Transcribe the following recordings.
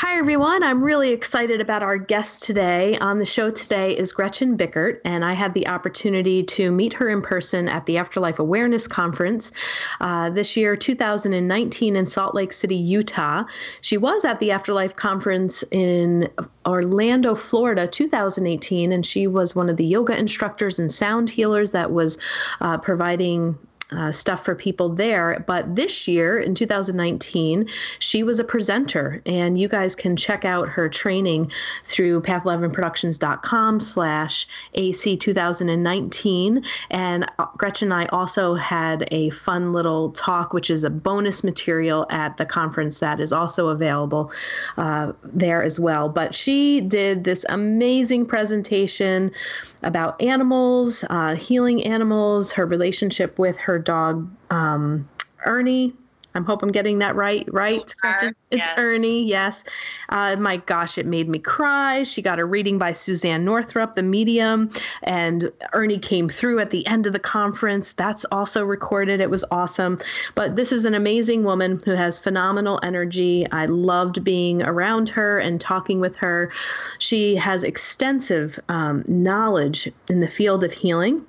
Hi, everyone. I'm really excited about our guest today. On the show today is Gretchen Bickert, and I had the opportunity to meet her in person at the Afterlife Awareness Conference uh, this year, 2019, in Salt Lake City, Utah. She was at the Afterlife Conference in Orlando, Florida, 2018, and she was one of the yoga instructors and sound healers that was uh, providing uh, stuff for people there. But this year, in 2019, she was a presenter, and you guys can check out her training through path11productions.com slash AC 2019. And uh, Gretchen and I also had a fun little talk, which is a bonus material at the conference that is also available uh, there as well. But she did this amazing presentation about animals, uh, healing animals, her relationship with her dog um, Ernie. I hope I'm getting that right. Right? It's yes. Ernie. Yes. Uh, my gosh, it made me cry. She got a reading by Suzane Northrop, the medium, and Ernie came through at the end of the conference. That's also recorded. It was awesome. But this is an amazing woman who has phenomenal energy. I loved being around her and talking with her. She has extensive um, knowledge in the field of healing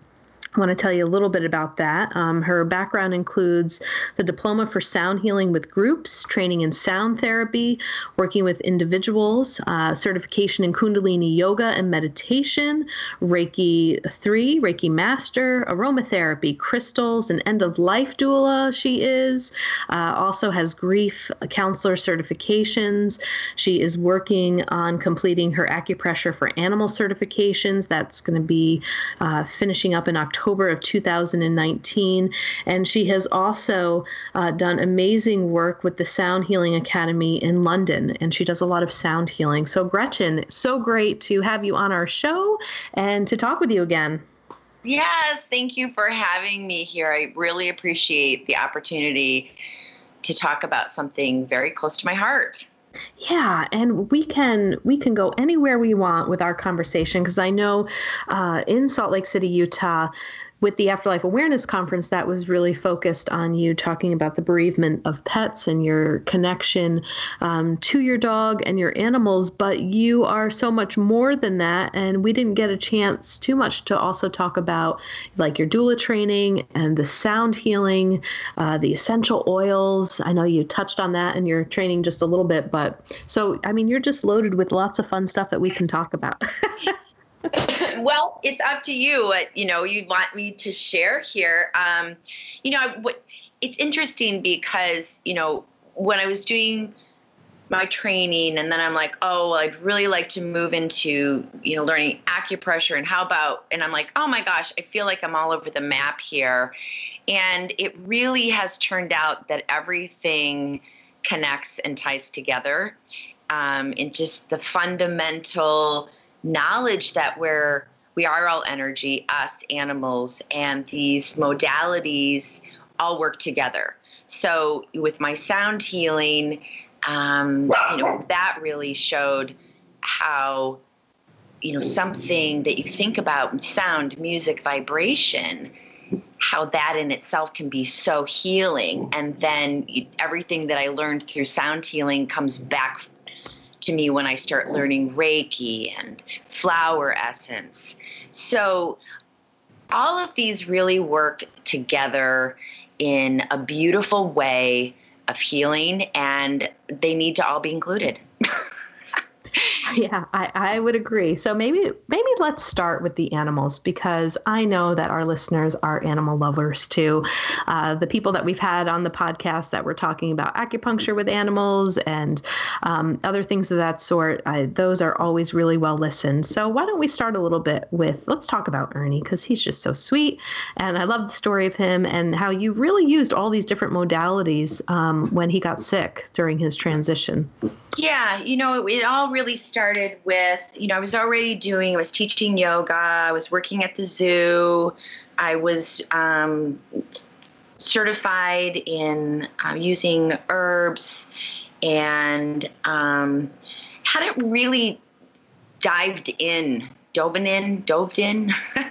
want to tell you a little bit about that. Um, her background includes the diploma for sound healing with groups, training in sound therapy, working with individuals, uh, certification in Kundalini yoga and meditation, Reiki 3, Reiki master, aromatherapy, crystals, an end of life doula, she is. Uh, also has grief counselor certifications. She is working on completing her acupressure for animal certifications. That's going to be uh, finishing up in October. October of 2019. And she has also uh, done amazing work with the Sound Healing Academy in London, and she does a lot of sound healing. So, Gretchen, so great to have you on our show and to talk with you again. Yes, thank you for having me here. I really appreciate the opportunity to talk about something very close to my heart. Yeah, and we can we can go anywhere we want with our conversation because I know uh, in Salt Lake City, Utah, with the Afterlife Awareness Conference, that was really focused on you talking about the bereavement of pets and your connection um, to your dog and your animals. But you are so much more than that. And we didn't get a chance too much to also talk about like your doula training and the sound healing, uh, the essential oils. I know you touched on that in your training just a little bit. But so, I mean, you're just loaded with lots of fun stuff that we can talk about. well, it's up to you what you know you want me to share here. Um, you know, what it's interesting because you know when I was doing my training and then I'm like, oh, well, I'd really like to move into, you know, learning acupressure and how about and I'm like, oh my gosh, I feel like I'm all over the map here. And it really has turned out that everything connects and ties together. Um, just the fundamental knowledge that we're we are all energy, us animals, and these modalities all work together. So with my sound healing, um, you know, that really showed how you know something that you think about sound music vibration how that in itself can be so healing and then everything that i learned through sound healing comes back to me when I start learning Reiki and flower essence. So, all of these really work together in a beautiful way of healing, and they need to all be included. yeah, I, I would agree. So maybe maybe let's start with the animals because I know that our listeners are animal lovers too. Uh, the people that we've had on the podcast that were talking about acupuncture with animals and um, other things of that sort, I, those are always really well listened. So why don't we start a little bit with let's talk about Ernie because he's just so sweet and I love the story of him and how you really used all these different modalities um, when he got sick during his transition. Yeah, you know, it, it all really started started with, you know, I was already doing, I was teaching yoga, I was working at the zoo, I was um, certified in uh, using herbs and um, hadn't really dived in, dove in, dove in.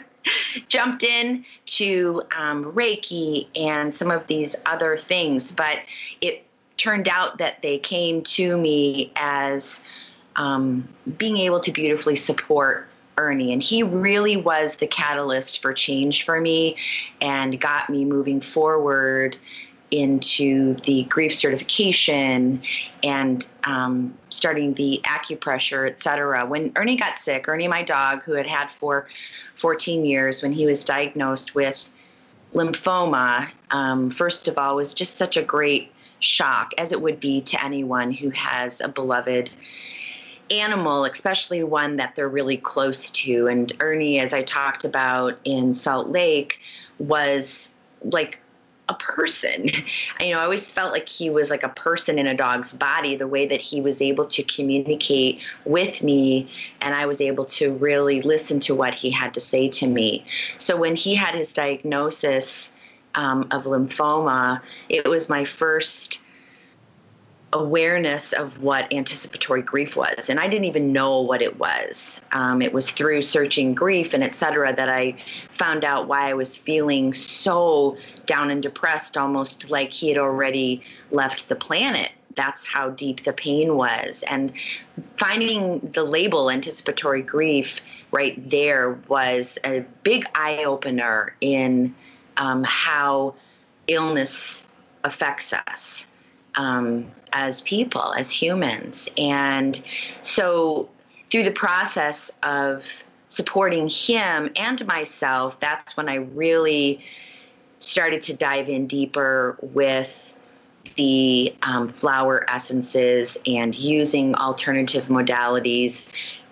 jumped in to um, Reiki and some of these other things, but it turned out that they came to me as um, being able to beautifully support Ernie. And he really was the catalyst for change for me and got me moving forward into the grief certification and um, starting the acupressure, et cetera. When Ernie got sick, Ernie, my dog, who had had for 14 years, when he was diagnosed with lymphoma, um, first of all, was just such a great shock, as it would be to anyone who has a beloved animal, especially one that they're really close to. And Ernie, as I talked about in Salt Lake, was like a person. You know, I always felt like he was like a person in a dog's body, the way that he was able to communicate with me, and I was able to really listen to what he had to say to me. So when he had his diagnosis um, of lymphoma, it was my first awareness of what anticipatory grief was and i didn't even know what it was. Um, it was through searching grief and etc that i found out why i was feeling so down and depressed almost like he had already left the planet. That's how deep the pain was. And finding the label anticipatory grief right there was a big eye-opener in um, how illness affects us um, as people, as humans. And so, through the process of supporting him and myself, that's when I really started to dive in deeper with the um, flower essences and using alternative modalities.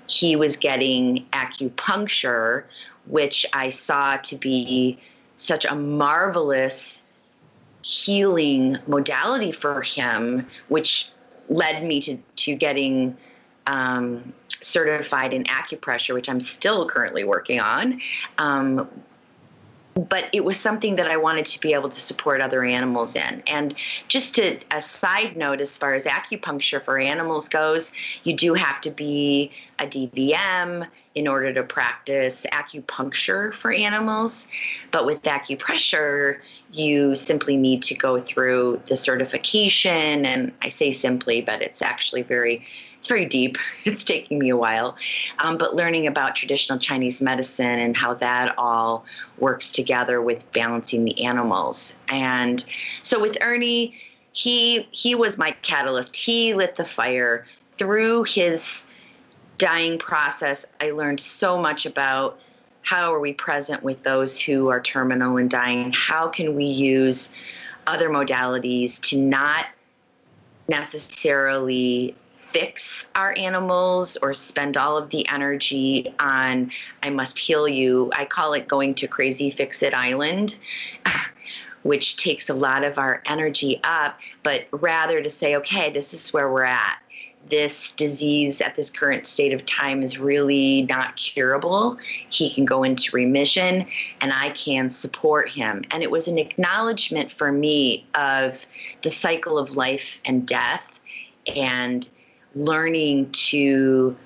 He was getting acupuncture, which I saw to be such a marvelous healing modality for him, which led me to, to getting um, certified in acupressure, which I'm still currently working on. Um, but it was something that I wanted to be able to support other animals in. And just to a side note, as far as acupuncture for animals goes, you do have to be a DVM in order to practice acupuncture for animals. But with acupressure, you simply need to go through the certification. And I say simply, but it's actually very it's very deep. It's taking me a while. Um, but learning about traditional Chinese medicine and how that all works together with balancing the animals. And so with Ernie, he he was my catalyst. He lit the fire through his dying process. I learned so much about how are we present with those who are terminal and dying? How can we use other modalities to not necessarily fix our animals or spend all of the energy on I must heal you. I call it going to crazy fix it island. which takes a lot of our energy up, but rather to say, okay, this is where we're at. This disease at this current state of time is really not curable. He can go into remission and I can support him. And it was an acknowledgement for me of the cycle of life and death and learning to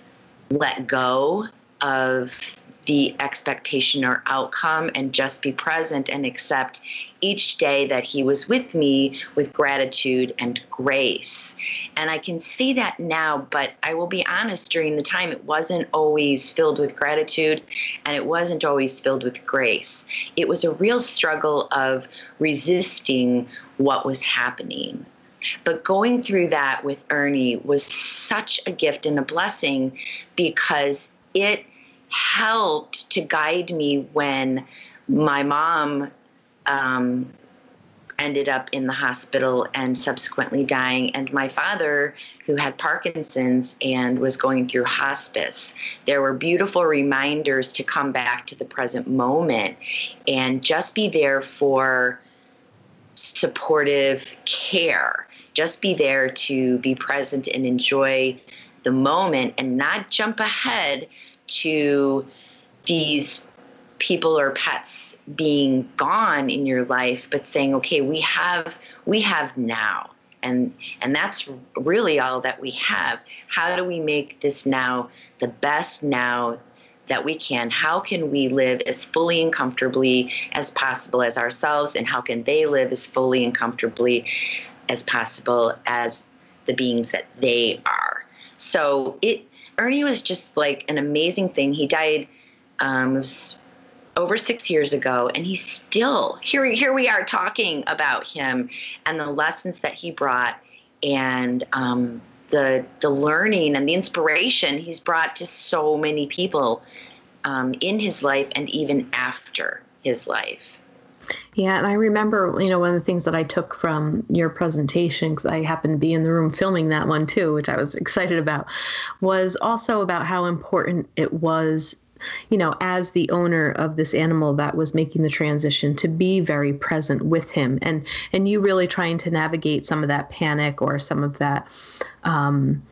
let go of the expectation or outcome and just be present and accept each day that he was with me with gratitude and grace. And I can see that now, but I will be honest, during the time, it wasn't always filled with gratitude and it wasn't always filled with grace. It was a real struggle of resisting what was happening. But going through that with Ernie was such a gift and a blessing because it helped to guide me when my mom um, ended up in the hospital and subsequently dying, and my father, who had Parkinson's and was going through hospice. There were beautiful reminders to come back to the present moment and just be there for supportive care just be there to be present and enjoy the moment and not jump ahead to these people or pets being gone in your life but saying okay we have we have now. And and that's really all that we have. How do we make this now the best now that we can? How can we live as fully and comfortably as possible as ourselves and how can they live as fully and comfortably as possible as the beings that they are? So it ernie was just like an amazing thing he died um, was over six years ago, and he's still here. Here we are talking about him and the lessons that he brought, and um, the the learning and the inspiration he's brought to so many people um, in his life and even after his life. Yeah, and I remember, you know, one of the things that I took from your presentation, because I happened to be in the room filming that one too, which I was excited about, was also about how important it was you know, as the owner of this animal that was making the transition, to be very present with him, and and you really trying to navigate some of that panic or some of that. Um,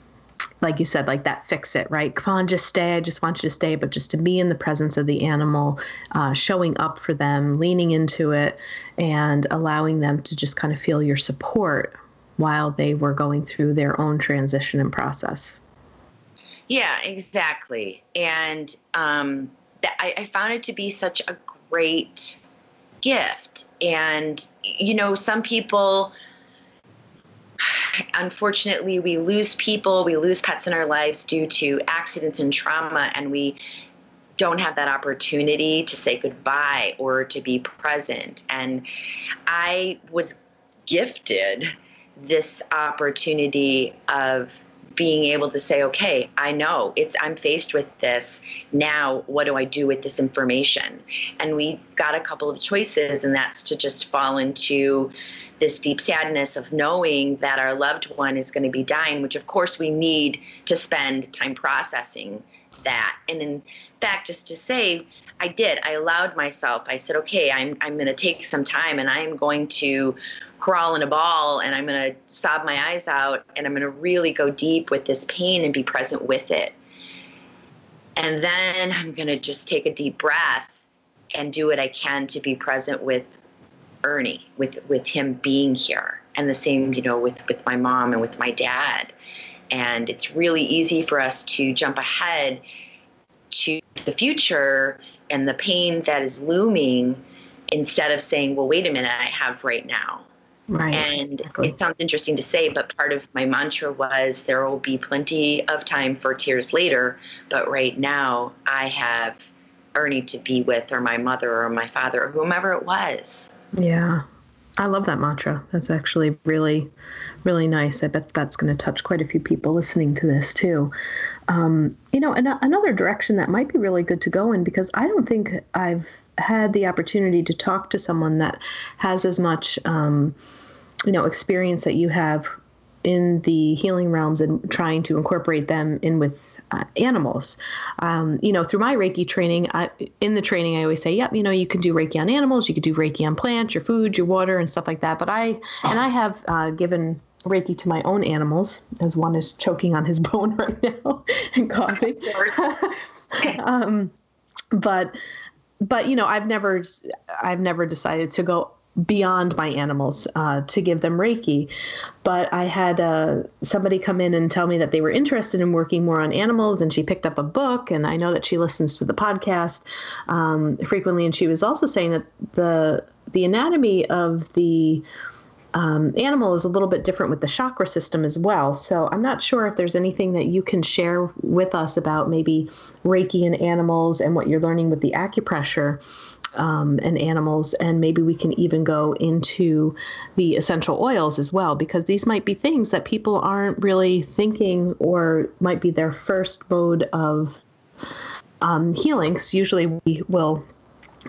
like you said, like that fix it, right? Come on, just stay. I just want you to stay. But just to be in the presence of the animal, uh, showing up for them, leaning into it, and allowing them to just kind of feel your support while they were going through their own transition and process. Yeah, exactly. And um, th- I, I found it to be such a great gift. And, you know, some people, unfortunately, we lose people, we lose pets in our lives due to accidents and trauma, and we don't have that opportunity to say goodbye or to be present. And I was gifted this opportunity of being able to say okay i know it's i'm faced with this. Now what do i do with this information? And we got a couple of choices and that's to just fall into this deep sadness of knowing that our loved one is going to be dying which of course we need to spend time processing that and in fact just to say I did. I allowed myself. I said, okay, I'm, I'm going to take some time and I'm going to crawl in a ball and I'm going to sob my eyes out and I'm going to really go deep with this pain and be present with it. And then I'm going to just take a deep breath and do what I can to be present with Ernie, with, with him being here. And the same, you know, with, with my mom and with my dad. And it's really easy for us to jump ahead to the future and the pain that is looming instead of saying, well, wait a minute, I have right now. Right. And exactly. it sounds interesting to say, but part of my mantra was there will be plenty of time for tears later, but right now I have Ernie to be with, or my mother, or my father, or whomever it was. Yeah. I love that mantra. That's actually really, really nice. I bet that's going to touch quite a few people listening to this too. Um, you know, an- another direction that might be really good to go in because I don't think I've had the opportunity to talk to someone that has as much, um, you know, experience that you have in the healing realms and trying to incorporate them in with uh, animals. Um, you know, through my Reiki training, I, in the training, I always say, yep, you know, you can do Reiki on animals, you could do Reiki on plants, your food, your water, and stuff like that. But I, and I have uh, given Reiki to my own animals, as one is choking on his bone right now and coughing. um, but but you know i've never i've never decided to go beyond my animals uh, to give them Reiki. But I had uh, somebody come in and tell me that they were interested in working more on animals, and she picked up a book. And I know that she listens to the podcast um, frequently, and she was also saying that the the anatomy of the um, animal is a little bit different with the chakra system as well. So I'm not sure if there's anything that you can share with us about maybe Reiki and animals and what you're learning with the acupressure um, and animals, and maybe we can even go into the essential oils as well, because these might be things that people aren't really thinking or might be their first mode of um, healing. Because usually we will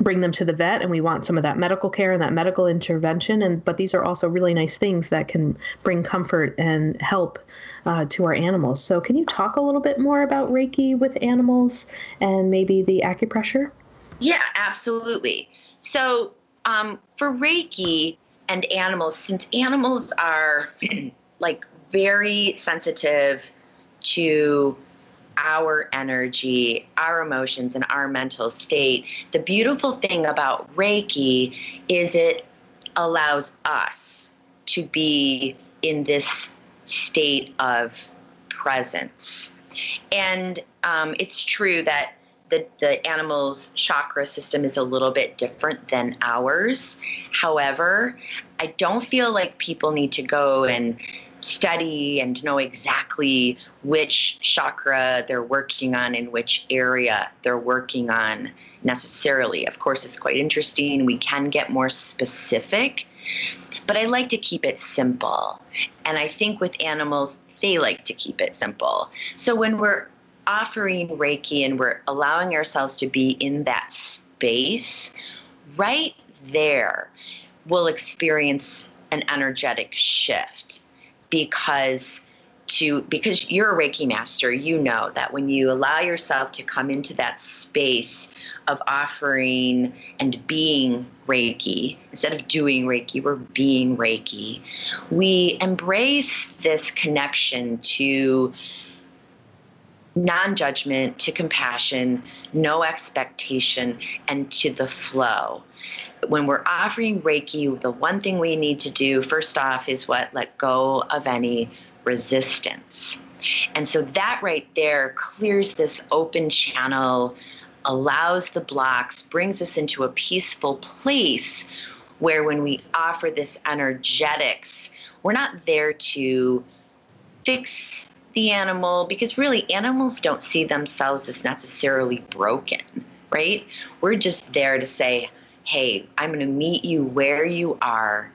bring them to the vet and we want some of that medical care and that medical intervention. And but these are also really nice things that can bring comfort and help uh, to our animals. So can you talk a little bit more about reiki with animals and maybe the acupressure yeah, absolutely. So um, for Reiki and animals, since animals are like very sensitive to our energy, our emotions, and our mental state. The beautiful thing about Reiki is it allows us to be in this state of presence. And um, it's true that the, the animal's chakra system is a little bit different than ours. However, I don't feel like people need to go and study and know exactly which chakra they're working on in which area they're working on necessarily. Of course, it's quite interesting. We can get more specific, but I like to keep it simple. And I think with animals, they like to keep it simple. So when we're offering Reiki and we're allowing ourselves to be in that space, right there, we'll experience an energetic shift because to because you're a reiki master you know that when you allow yourself to come into that space of offering and being reiki instead of doing reiki we're being reiki we embrace this connection to non-judgment to compassion no expectation and to the flow when we're offering Reiki, the one thing we need to do first off is what? Let go of any resistance. And so that right there clears this open channel, allows the blocks, brings us into a peaceful place where when we offer this energetics, we're not there to fix the animal because really animals don't see themselves as necessarily broken, right? We're just there to say, hey, I'm going to meet you where you are.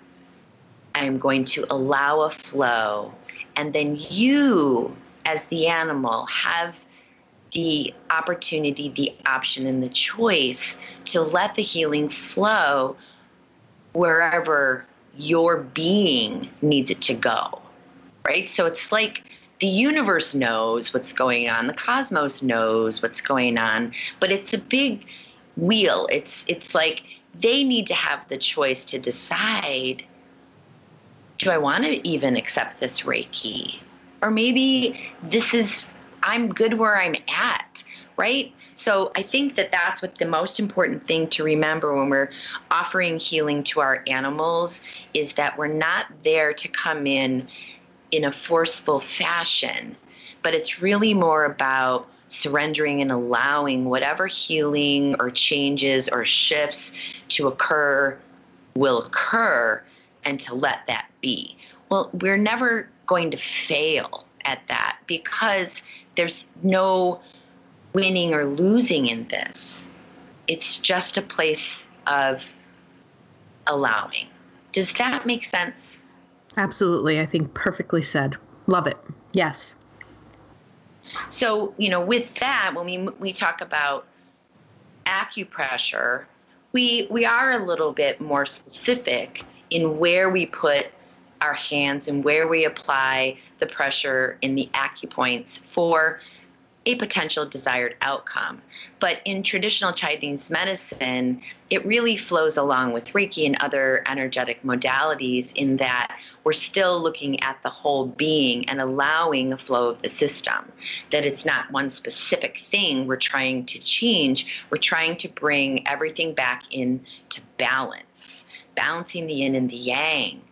I'm going to allow a flow. And then you, as the animal, have the opportunity, the option, and the choice to let the healing flow wherever your being needs it to go. Right? So it's like the universe knows what's going on, the cosmos knows what's going on, but it's a big wheel. It's it's like they need to have the choice to decide do I want to even accept this Reiki? Or maybe this is, I'm good where I'm at, right? So I think that that's what the most important thing to remember when we're offering healing to our animals is that we're not there to come in in a forceful fashion, but it's really more about surrendering and allowing whatever healing or changes or shifts to occur will occur and to let that be. Well, we're never going to fail at that because there's no winning or losing in this. It's just a place of allowing. Does that make sense? Absolutely. I think perfectly said. Love it. Yes. So, you know, with that, when we we talk about acupressure, we we are a little bit more specific in where we put our hands and where we apply the pressure in the acupoints for a potential desired outcome. But in traditional Chinese medicine, it really flows along with Reiki and other energetic modalities in that we're still looking at the whole being and allowing a flow of the system. That it's not one specific thing we're trying to change, we're trying to bring everything back into balance, balancing the yin and the yang.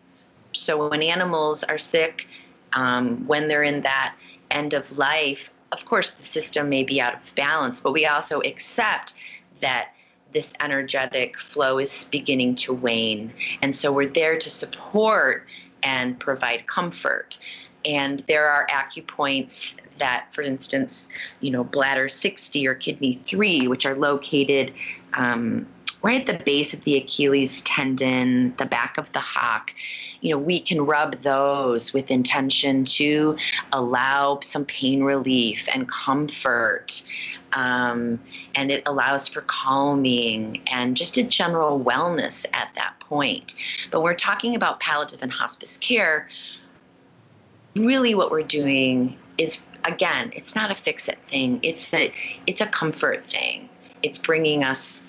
So when animals are sick, um, when they're in that end of life, of course, the system may be out of balance, but we also accept that this energetic flow is beginning to wane. And so we're there to support and provide comfort. And there are acupoints that, for instance, you know, bladder 60 or kidney 3, which are located um, right at the base of the Achilles tendon, the back of the hock, you know, we can rub those with intention to allow some pain relief and comfort. Um, and it allows for calming and just a general wellness at that point. But we're talking about palliative and hospice care. Really, what we're doing is again, it's not a fix it thing. It's a it's a comfort thing. It's bringing us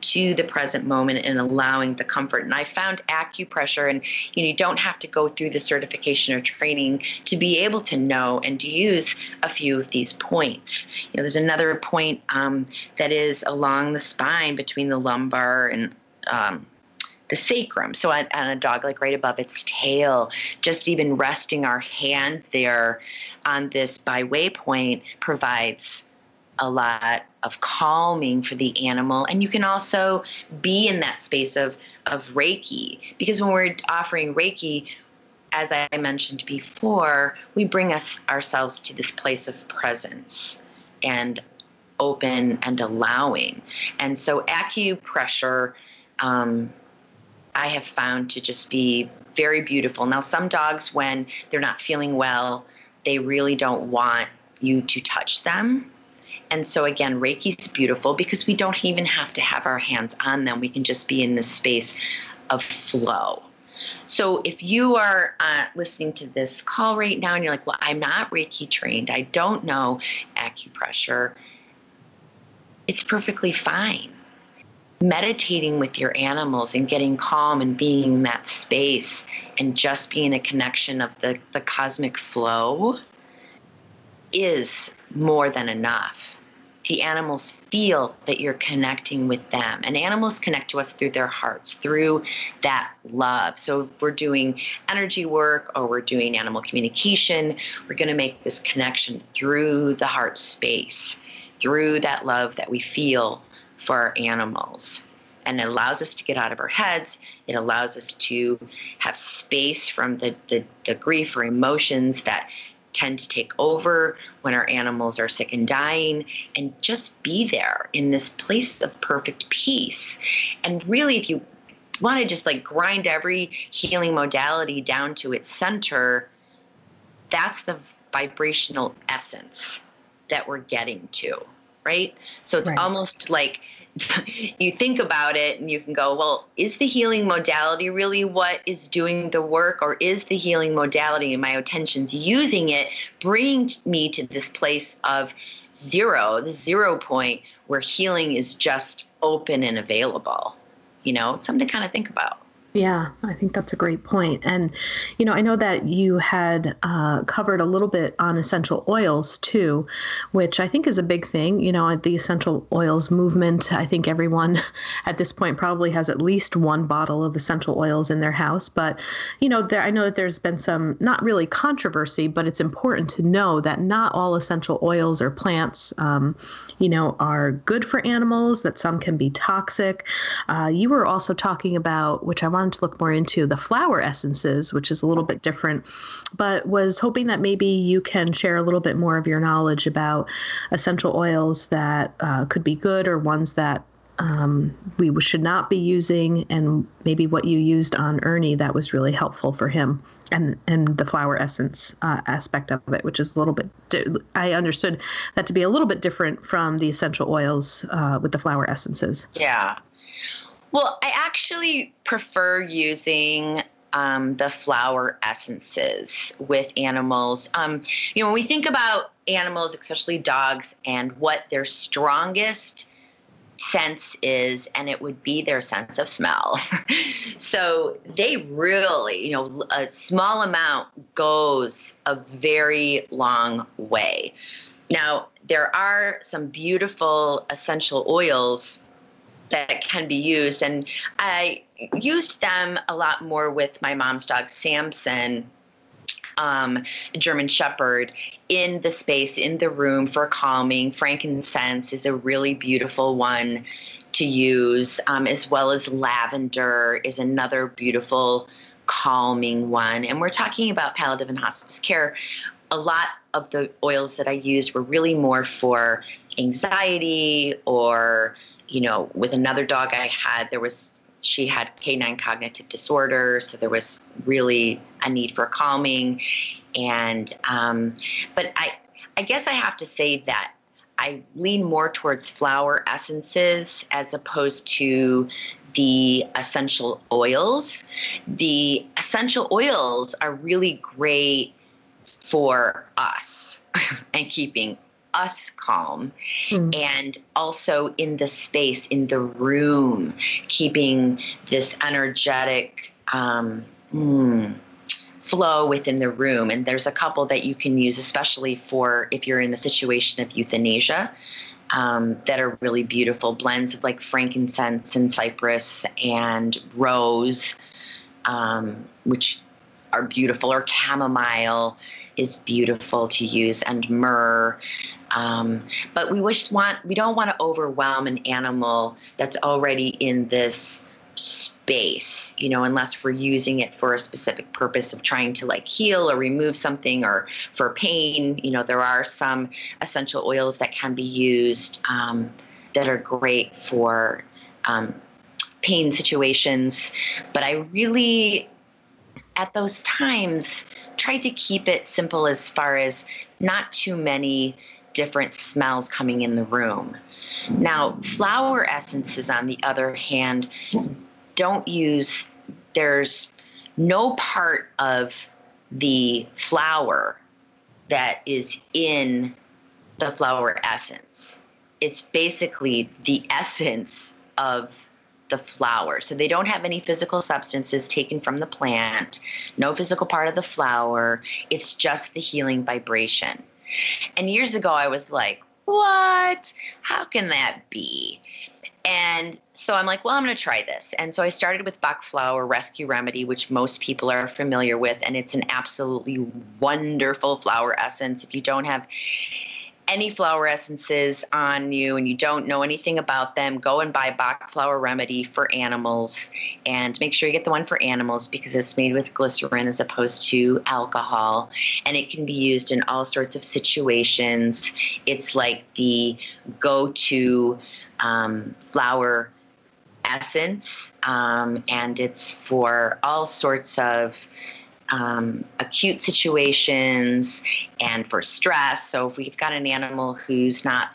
to the present moment and allowing the comfort. And I found acupressure, and you know, you don't have to go through the certification or training to be able to know and to use a few of these points. You know, there's another point um, that is along the spine between the lumbar and um, the sacrum. So on, a dog, like right above its tail, just even resting our hand there on this Bai Hui point provides a lot of calming for the animal. And you can also be in that space of, of Reiki because when we're offering Reiki, as I mentioned before, we bring us ourselves to this place of presence and open and allowing. And so acupressure, um, I have found to just be very beautiful. Now, some dogs, when they're not feeling well, they really don't want you to touch them and so, again, Reiki is beautiful because we don't even have to have our hands on them. We can just be in this space of flow. So, if you are uh, listening to this call right now and you're like, well, I'm not Reiki trained, I don't know acupressure, it's perfectly fine. Meditating with your animals and getting calm and being in that space and just being a connection of the, the cosmic flow is more than enough the animals feel that you're connecting with them. And animals connect to us through their hearts, through that love. So we're doing energy work or we're doing animal communication. We're going to make this connection through the heart space, through that love that we feel for our animals. And it allows us to get out of our heads. It allows us to have space from the, the, the grief or emotions that tend to take over when our animals are sick and dying, and just be there in this place of perfect peace. And really, if you want to just like grind every healing modality down to its center, that's the vibrational essence that we're getting to, right? So it's right. almost like you think about it and you can go, well, is the healing modality really what is doing the work, or is the healing modality and my attention's using it, bringing me to this place of zero, the zero point where healing is just open and available? You know, something to kind of think about. Yeah, I think that's a great point. And, you know, I know that you had uh, covered a little bit on essential oils too, which I think is a big thing. You know, the essential oils movement, I think everyone at this point probably has at least one bottle of essential oils in their house. But, you know, there, I know that there's been some, not really controversy, but it's important to know that not all essential oils or plants, um, you know, are good for animals, that some can be toxic. Uh, you were also talking about, which I want wanted to look more into the flower essences, which is a little bit different, but was hoping that maybe you can share a little bit more of your knowledge about essential oils that uh, could be good or ones that um, we should not be using, and maybe what you used on Ernie that was really helpful for him, and and the flower essence uh, aspect of it, which is a little bit. I understood that to be a little bit different from the essential oils uh, with the flower essences. Yeah, well, I actually prefer using um, the flower essences with animals. Um, you know, when we think about animals, especially dogs, and what their strongest sense is, and it would be their sense of smell. so they really, you know, a small amount goes a very long way. Now, there are some beautiful essential oils that can be used. And I used them a lot more with my mom's dog, Samson. Um, German Shepherd in the space, in the room for calming. Frankincense is a really beautiful one to use, um, as well as lavender is another beautiful calming one. And we're talking about palliative and hospice care. A lot of the oils that I used were really more for anxiety or you know, with another dog I had, there was she had canine cognitive disorder, so there was really a need for calming. And um, but I I guess I have to say that I lean more towards flower essences as opposed to the essential oils. The essential oils are really great for us and keeping us calm mm. and also in the space in the room keeping this energetic um, mm, flow within the room and there's a couple that you can use especially for if you're in the situation of euthanasia um, that are really beautiful blends of like frankincense and cypress and rose um, which are beautiful, or chamomile is beautiful to use, and myrrh. Um, but we just want we don't want to overwhelm an animal that's already in this space, you know, unless we're using it for a specific purpose of trying to like heal or remove something or for pain. You know, there are some essential oils that can be used um, that are great for um, pain situations. But I really at those times, try to keep it simple as far as not too many different smells coming in the room. Now, flower essences, on the other hand, don't use, there's no part of the flower that is in the flower essence. It's basically the essence of the flower. So they don't have any physical substances taken from the plant, no physical part of the flower. It's just the healing vibration. And years ago, I was like, what? How can that be? And so I'm like, well, I'm going to try this. And so I started with Bach Flower Rescue Remedy, which most people are familiar with. And it's an absolutely wonderful flower essence. If you don't have any flower essences on you and you don't know anything about them, go and buy Bach Flower Remedy for animals and make sure you get the one for animals because it's made with glycerin as opposed to alcohol. And it can be used in all sorts of situations. It's like the go to um, flower essence, um, and it's for all sorts of um, acute situations and for stress. So if we've got an animal who's not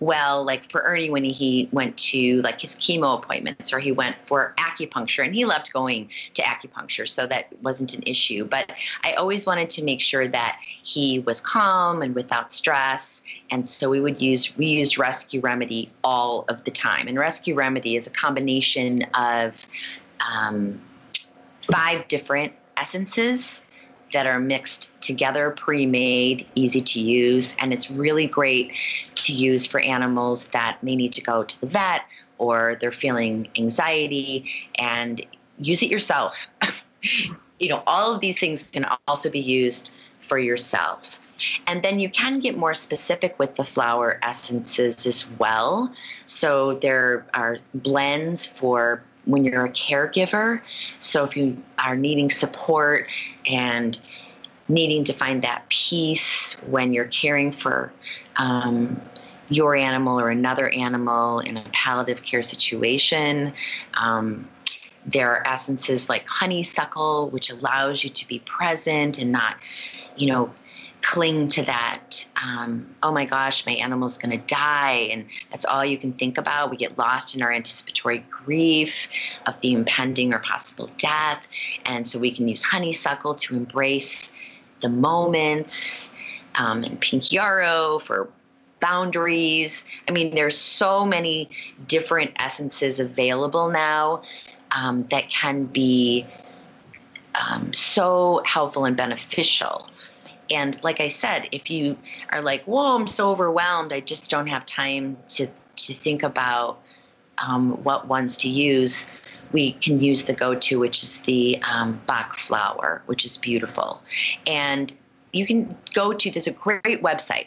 well, like for Ernie when he went to like his chemo appointments or he went for acupuncture and he loved going to acupuncture, so that wasn't an issue. But I always wanted to make sure that he was calm and without stress. And so we would use we used Rescue Remedy all of the time. And Rescue Remedy is a combination of um, five different essences that are mixed together, pre made, easy to use. And it's really great to use for animals that may need to go to the vet or they're feeling anxiety and use it yourself. you know, all of these things can also be used for yourself. And then you can get more specific with the flower essences as well. So there are blends for when you're a caregiver. So if you are needing support and needing to find that peace when you're caring for um, your animal or another animal in a palliative care situation. Um, there are essences like honeysuckle, which allows you to be present and not, you know, cling to that um, oh my gosh my animal's going to die. And that's all you can think about. We get lost in our anticipatory grief of the impending or possible death. And so we can use honeysuckle to embrace the moments um, and pink yarrow for boundaries. I mean there's so many different essences available now um, that can be um, so helpful and beneficial and like I said, if you are like, whoa, I'm so overwhelmed, I just don't have time to, to think about um, what ones to use, we can use the go to, which is the um, Bach flower, which is beautiful. And you can go to, there's a great website,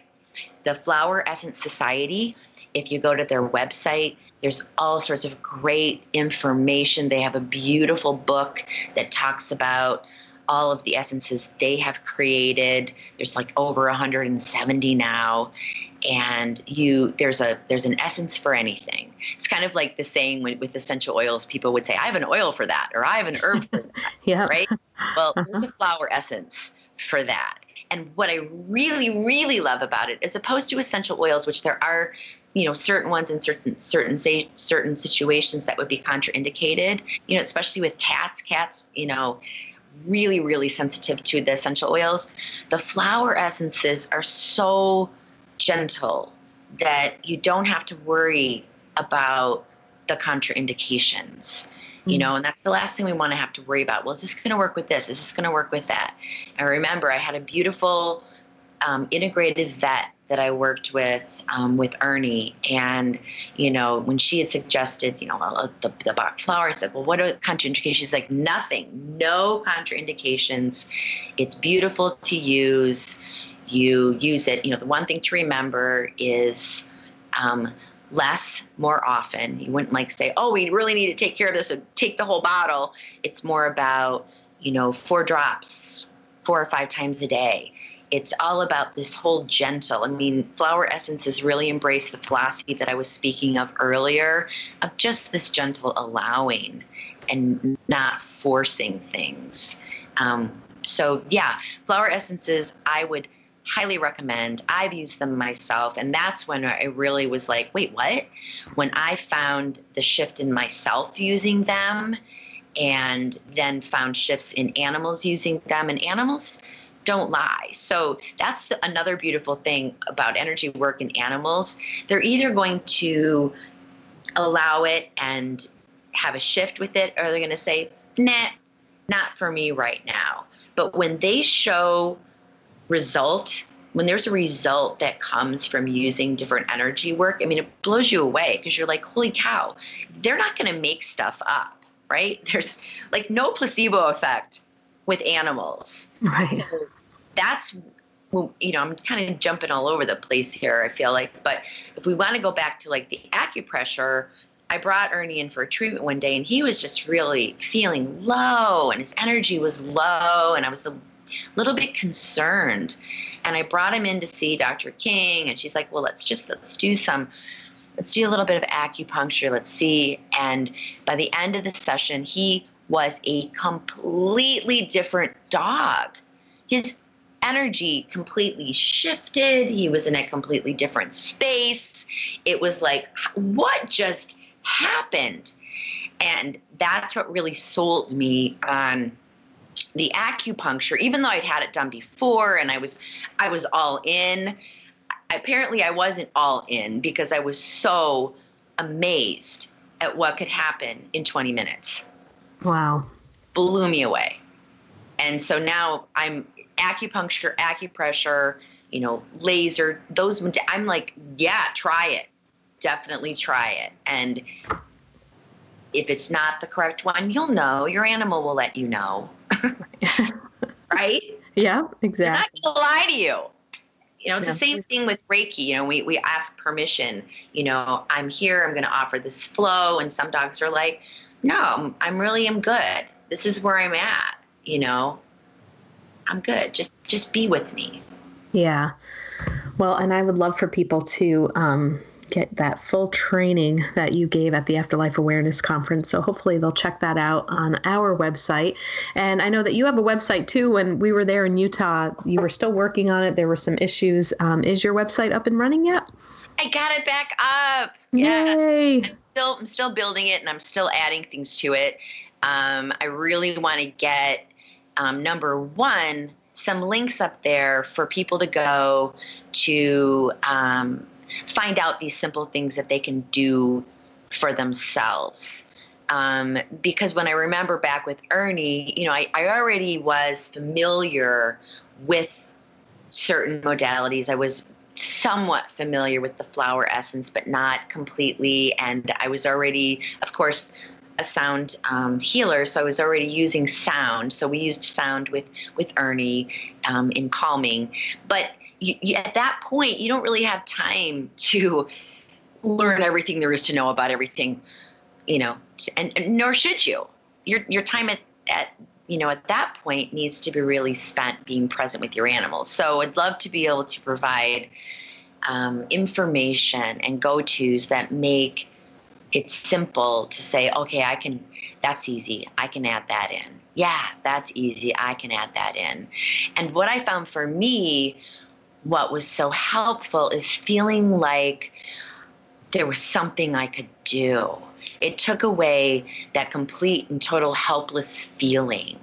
the Flower Essence Society. If you go to their website, there's all sorts of great information. They have a beautiful book that talks about all of the essences they have created. There's like over 170 now, and you there's a there's an essence for anything. It's kind of like the saying with, with essential oils. People would say, "I have an oil for that," or "I have an herb for that." yeah. Right. Well, uh-huh. there's a flower essence for that. And what I really, really love about it, as opposed to essential oils, which there are, you know, certain ones in certain certain say certain situations that would be contraindicated. You know, especially with cats. Cats, you know, really, really sensitive to the essential oils. The flower essences are so gentle that you don't have to worry about the contraindications you know and that's the last thing we want to have to worry about. Well is this going to work with this? Is this going to work with that? I remember i had a beautiful um, integrative vet that i worked with um, with ernie and you know when she had suggested you know uh, the, the bach flower i said well what are contraindications she's like nothing no contraindications it's beautiful to use you use it you know the one thing to remember is um, less more often. You wouldn't like say, oh, we really need to take care of this, so take the whole bottle. It's more about, you know, four drops, four or five times a day. It's all about this whole gentle. I mean, flower essences really embrace the philosophy that I was speaking of earlier of just this gentle allowing and not forcing things. Um, so, yeah, flower essences, I would highly recommend. I've used them myself. And that's when I really was like, wait, what? When I found the shift in myself using them and then found shifts in animals using them. And animals don't lie. So that's the, another beautiful thing about energy work in animals. They're either going to allow it and have a shift with it, or they're going to say, nah, not for me right now. But when they show result when there's a result that comes from using different energy work, I mean, it blows you away because you're like, holy cow, they're not going to make stuff up, right? There's like no placebo effect with animals. Right. So that's, you know, I'm kind of jumping all over the place here, I feel like. But if we want to go back to like the acupressure, I brought Ernie in for a treatment one day and he was just really feeling low and his energy was low. And I was a little bit concerned. And I brought him in to see Dr. King, and she's like, well, let's just let's do some let's do a little bit of acupuncture. Let's see. And by the end of the session, he was a completely different dog. His energy completely shifted. He was in a completely different space. It was like, what just happened? And that's what really sold me on the acupuncture, even though I'd had it done before and I was I was all in, apparently I wasn't all in because I was so amazed at what could happen in 20 minutes. Wow. Blew me away. And so now I'm acupuncture, acupressure, you know, laser, those I'm like, yeah, try it. Definitely try it. And if it's not the correct one, you'll know. Your animal will let you know. right? Yeah, exactly. They're not gonna lie to you. You know, it's yeah. the same thing with Reiki. You know, we, we ask permission. You know, I'm here, I'm going to offer this flow. And some dogs are like, no, I'm really am good. This is where I'm at. You know, I'm good. Just just be with me. Yeah. Well, and I would love for people to um, get that full training that you gave at the Afterlife Awareness Conference. So hopefully they'll check that out on our website. And I know that you have a website too. When we were there in Utah, you were still working on it. There were some issues. Um, is your website up and running yet? I got it back up. Yay. Yeah. I'm still, I'm still building it and I'm still adding things to it. Um, I really want to get um, number one, some links up there for people to go to um, find out these simple things that they can do for themselves. Um, because when I remember back with Ernie, you know, I, I already was familiar with certain modalities. I was somewhat familiar with the flower essence, but not completely. And I was already, of course, a sound um, healer, so I was already using sound. So we used sound with with Ernie um, in calming, but you, you, at that point, you don't really have time to learn everything there is to know about everything, you know, and, and nor should you. Your your time at, at you know at that point needs to be really spent being present with your animals. So I'd love to be able to provide um, information and go tos that make it simple to say, okay, I can. That's easy. I can add that in. Yeah, that's easy. I can add that in. And what I found for me what was so helpful is feeling like there was something I could do. It took away that complete and total helpless feeling.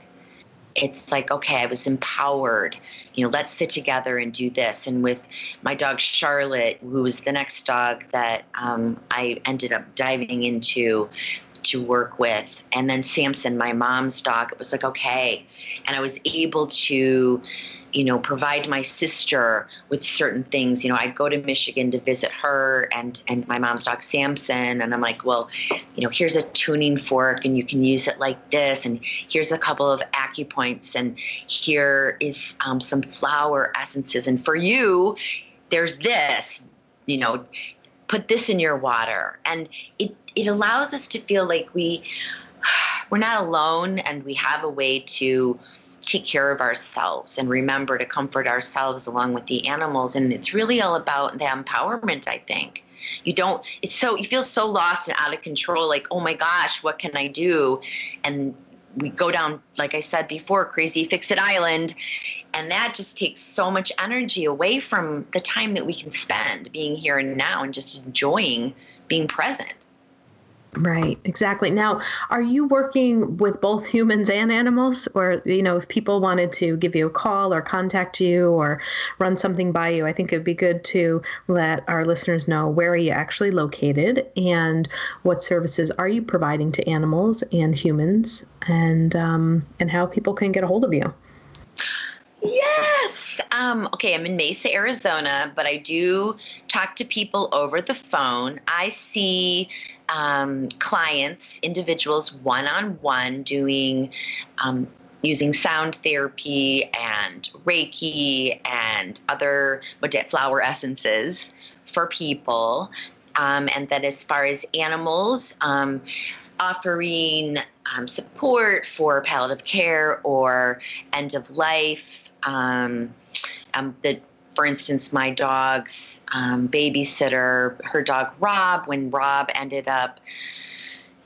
it's like okay i was empowered you know let's sit together and do this and with my dog charlotte who was the next dog that um, i ended up diving into to work with. And then samson my mom's dog it was like okay. And i was able to you know, provide my sister with certain things. You know, I'd go to Michigan to visit her and and my mom's dog Samson, and I'm like, well, you know, here's a tuning fork, and you can use it like this, and here's a couple of acupoints, and here is um, some flower essences, and for you, there's this. You know, put this in your water, and it it allows us to feel like we we're not alone, and we have a way to take care of ourselves and remember to comfort ourselves along with the animals. And it's really all about the empowerment, I think. You don't, it's so, you feel so lost and out of control, like, oh my gosh, what can I do? And we go down, like I said before, crazy fix it island. And that just takes so much energy away from the time that we can spend being here and now and just enjoying being present. Right, exactly. Now, are you working with both humans and animals? Or, you know, if people wanted to give you a call or contact you or run something by you, I think it would be good to let our listeners know where are you actually located and what services are you providing to animals and humans and, um, and how people can get a hold of you. Yes. Um, okay, I'm in Mesa, Arizona, but I do talk to people over the phone. I see um, clients, individuals, one on one, doing um, using sound therapy and Reiki and other flower essences for people. Um, and then, as far as animals, um, offering um, support for palliative care or end of life um, um, that for instance, my dog's um, babysitter, her dog Rob, when Rob ended up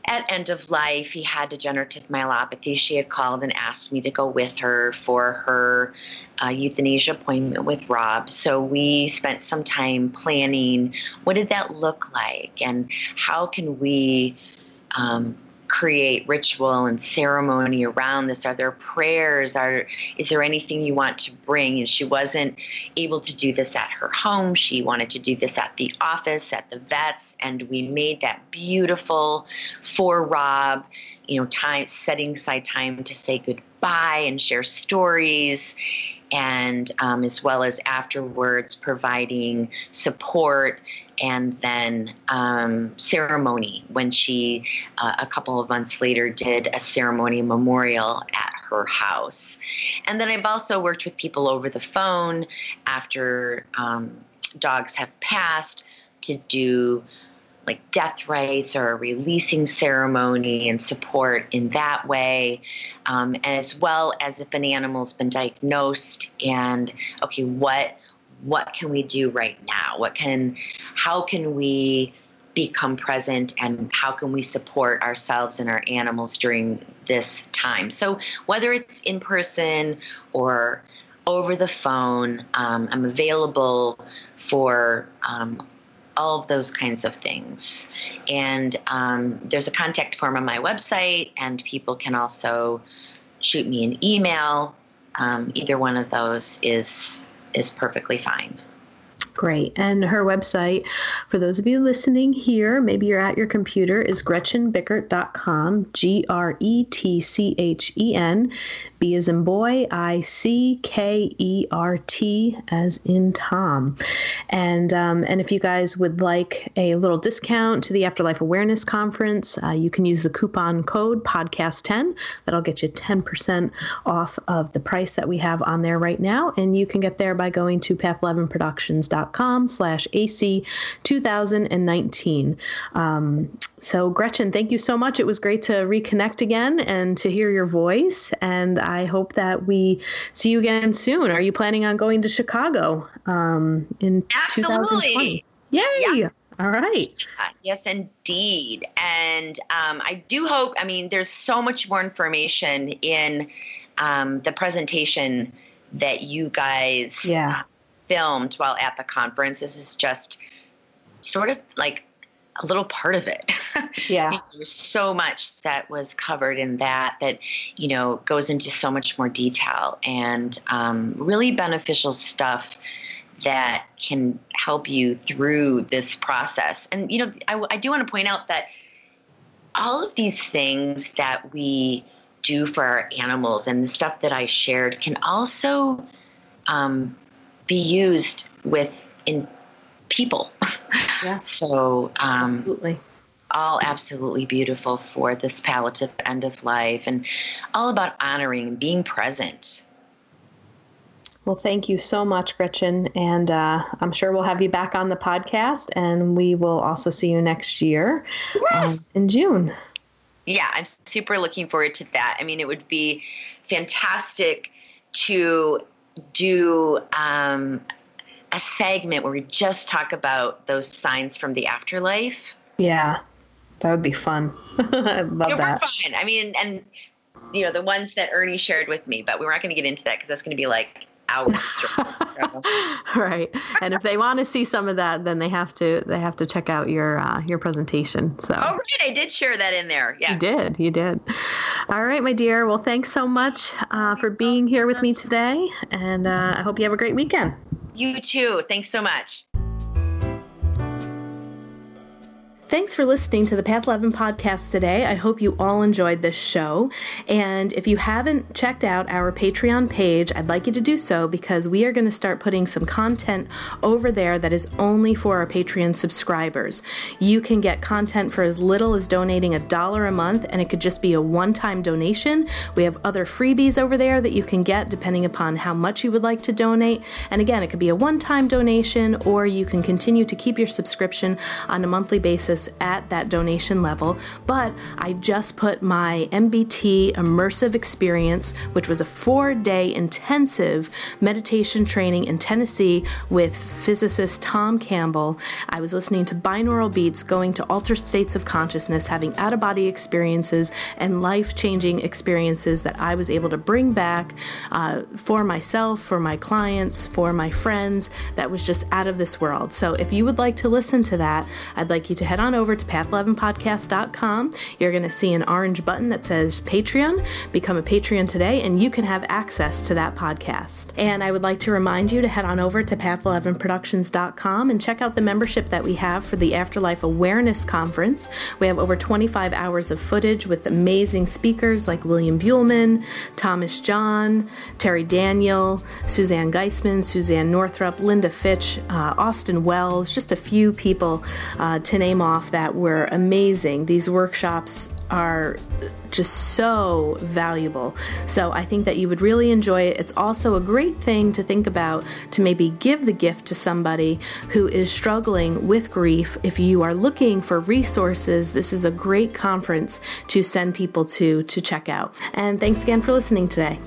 at end of life, he had degenerative myelopathy. She had called and asked me to go with her for her uh, euthanasia appointment with Rob. So we spent some time planning what did that look like and how can we um, create ritual and ceremony around this? Are there prayers? Are is there anything you want to bring? And she wasn't able to do this at her home. She wanted to do this at the office, at the vets, and we made that beautiful for Rob. You know, time setting aside time to say goodbye and share stories and um, as well as afterwards providing support and then um, ceremony when she uh, a couple of months later did a ceremony memorial at her house. And then i've also worked with people over the phone after um, dogs have passed to do like death rites or a releasing ceremony and support in that way, um, as well as if an animal's been diagnosed and okay, what what can we do right now? What can how can we become present and how can we support ourselves and our animals during this time? So whether it's in person or over the phone, um, I'm available for um, all of those kinds of things. And um, there's a contact form on my website, and people can also shoot me an email. Um, either one of those is is perfectly fine. Great. And her website, for those of you listening here, maybe you're at your computer, is gretchenbickert.com, G R E T C H E N, B as in boy, I C K E R T as in Tom. And, um, and if you guys would like a little discount to the Afterlife Awareness Conference, uh, you can use the coupon code podcast10. That'll get you 10% off of the price that we have on there right now. And you can get there by going to path11productions.com com slash AC 2019. Um, so, Gretchen, thank you so much. It was great to reconnect again and to hear your voice. And I hope that we see you again soon. Are you planning on going to Chicago um, in Absolutely. 2020? Yay! Yeah. All right. Yes, indeed. And um, I do hope, I mean, there's so much more information in um, the presentation that you guys yeah filmed while at the conference. This is just sort of like a little part of it. Yeah. There's so much that was covered in that that, you know, goes into so much more detail and um, really beneficial stuff that can help you through this process. And, you know, I, I do want to point out that all of these things that we do for our animals and the stuff that I shared can also um, be used with in people. Yeah. so, um, Absolutely. all absolutely beautiful for this palliative end of life and all about honoring and being present. Well, thank you so much, Gretchen. And uh, I'm sure we'll have you back on the podcast, and we will also see you next year um, in June. Yeah, I'm super looking forward to that. I mean, it would be fantastic to do um, a segment where we just talk about those signs from the afterlife. Yeah, that would be fun. I love It that. fun. I mean, and you know the ones that Ernie shared with me, but we're not going to get into that because that's going to be like hours. right. And if they want to see some of that, then they have to they have to check out your uh, your presentation. So oh, right, I did share that in there. Yeah. you did, you did. All right, my dear. Well, thanks so much uh, for being here with me today, and uh, I hope you have a great weekend. You too. Thanks so much. Thanks for listening to the Path 11 podcast today. I hope you all enjoyed this show. And if you haven't checked out our Patreon page, I'd like you to do so because we are going to start putting some content over there that is only for our Patreon subscribers. You can get content for as little as donating a dollar a month, and it could just be a one time donation. We have other freebies over there that you can get depending upon how much you would like to donate. And again, it could be a one time donation, or you can continue to keep your subscription on a monthly basis at that donation level. But I just put my MBT immersive experience, which was a four day intensive meditation training in Tennessee with physicist Tom Campbell. I was listening to binaural beats, going to altered states of consciousness, having out of body experiences, and life changing experiences that I was able to bring back uh, for myself, for my clients, for my friends. That was just out of this world. So if you would like to listen to that, I'd like you to head on over to path11podcast.com. You're going to see an orange button that says Patreon. Become a Patreon today, and you can have access to that podcast. And I would like to remind you to head on over to path11productions.com and check out the membership that we have for the Afterlife Awareness Conference. We have over 25 hours of footage with amazing speakers like William Buhlman, Thomas John, Terri Daniel, Suzanne Giesemann, Suzane Northrop, Linda Fitch, uh, Austin Wells, just a few people uh, to name off that were amazing. These workshops are just so valuable. So I think that you would really enjoy it. It's also a great thing to think about to maybe give the gift to somebody who is struggling with grief. If you are looking for resources, this is a great conference to send people to to check out. And thanks again for listening today.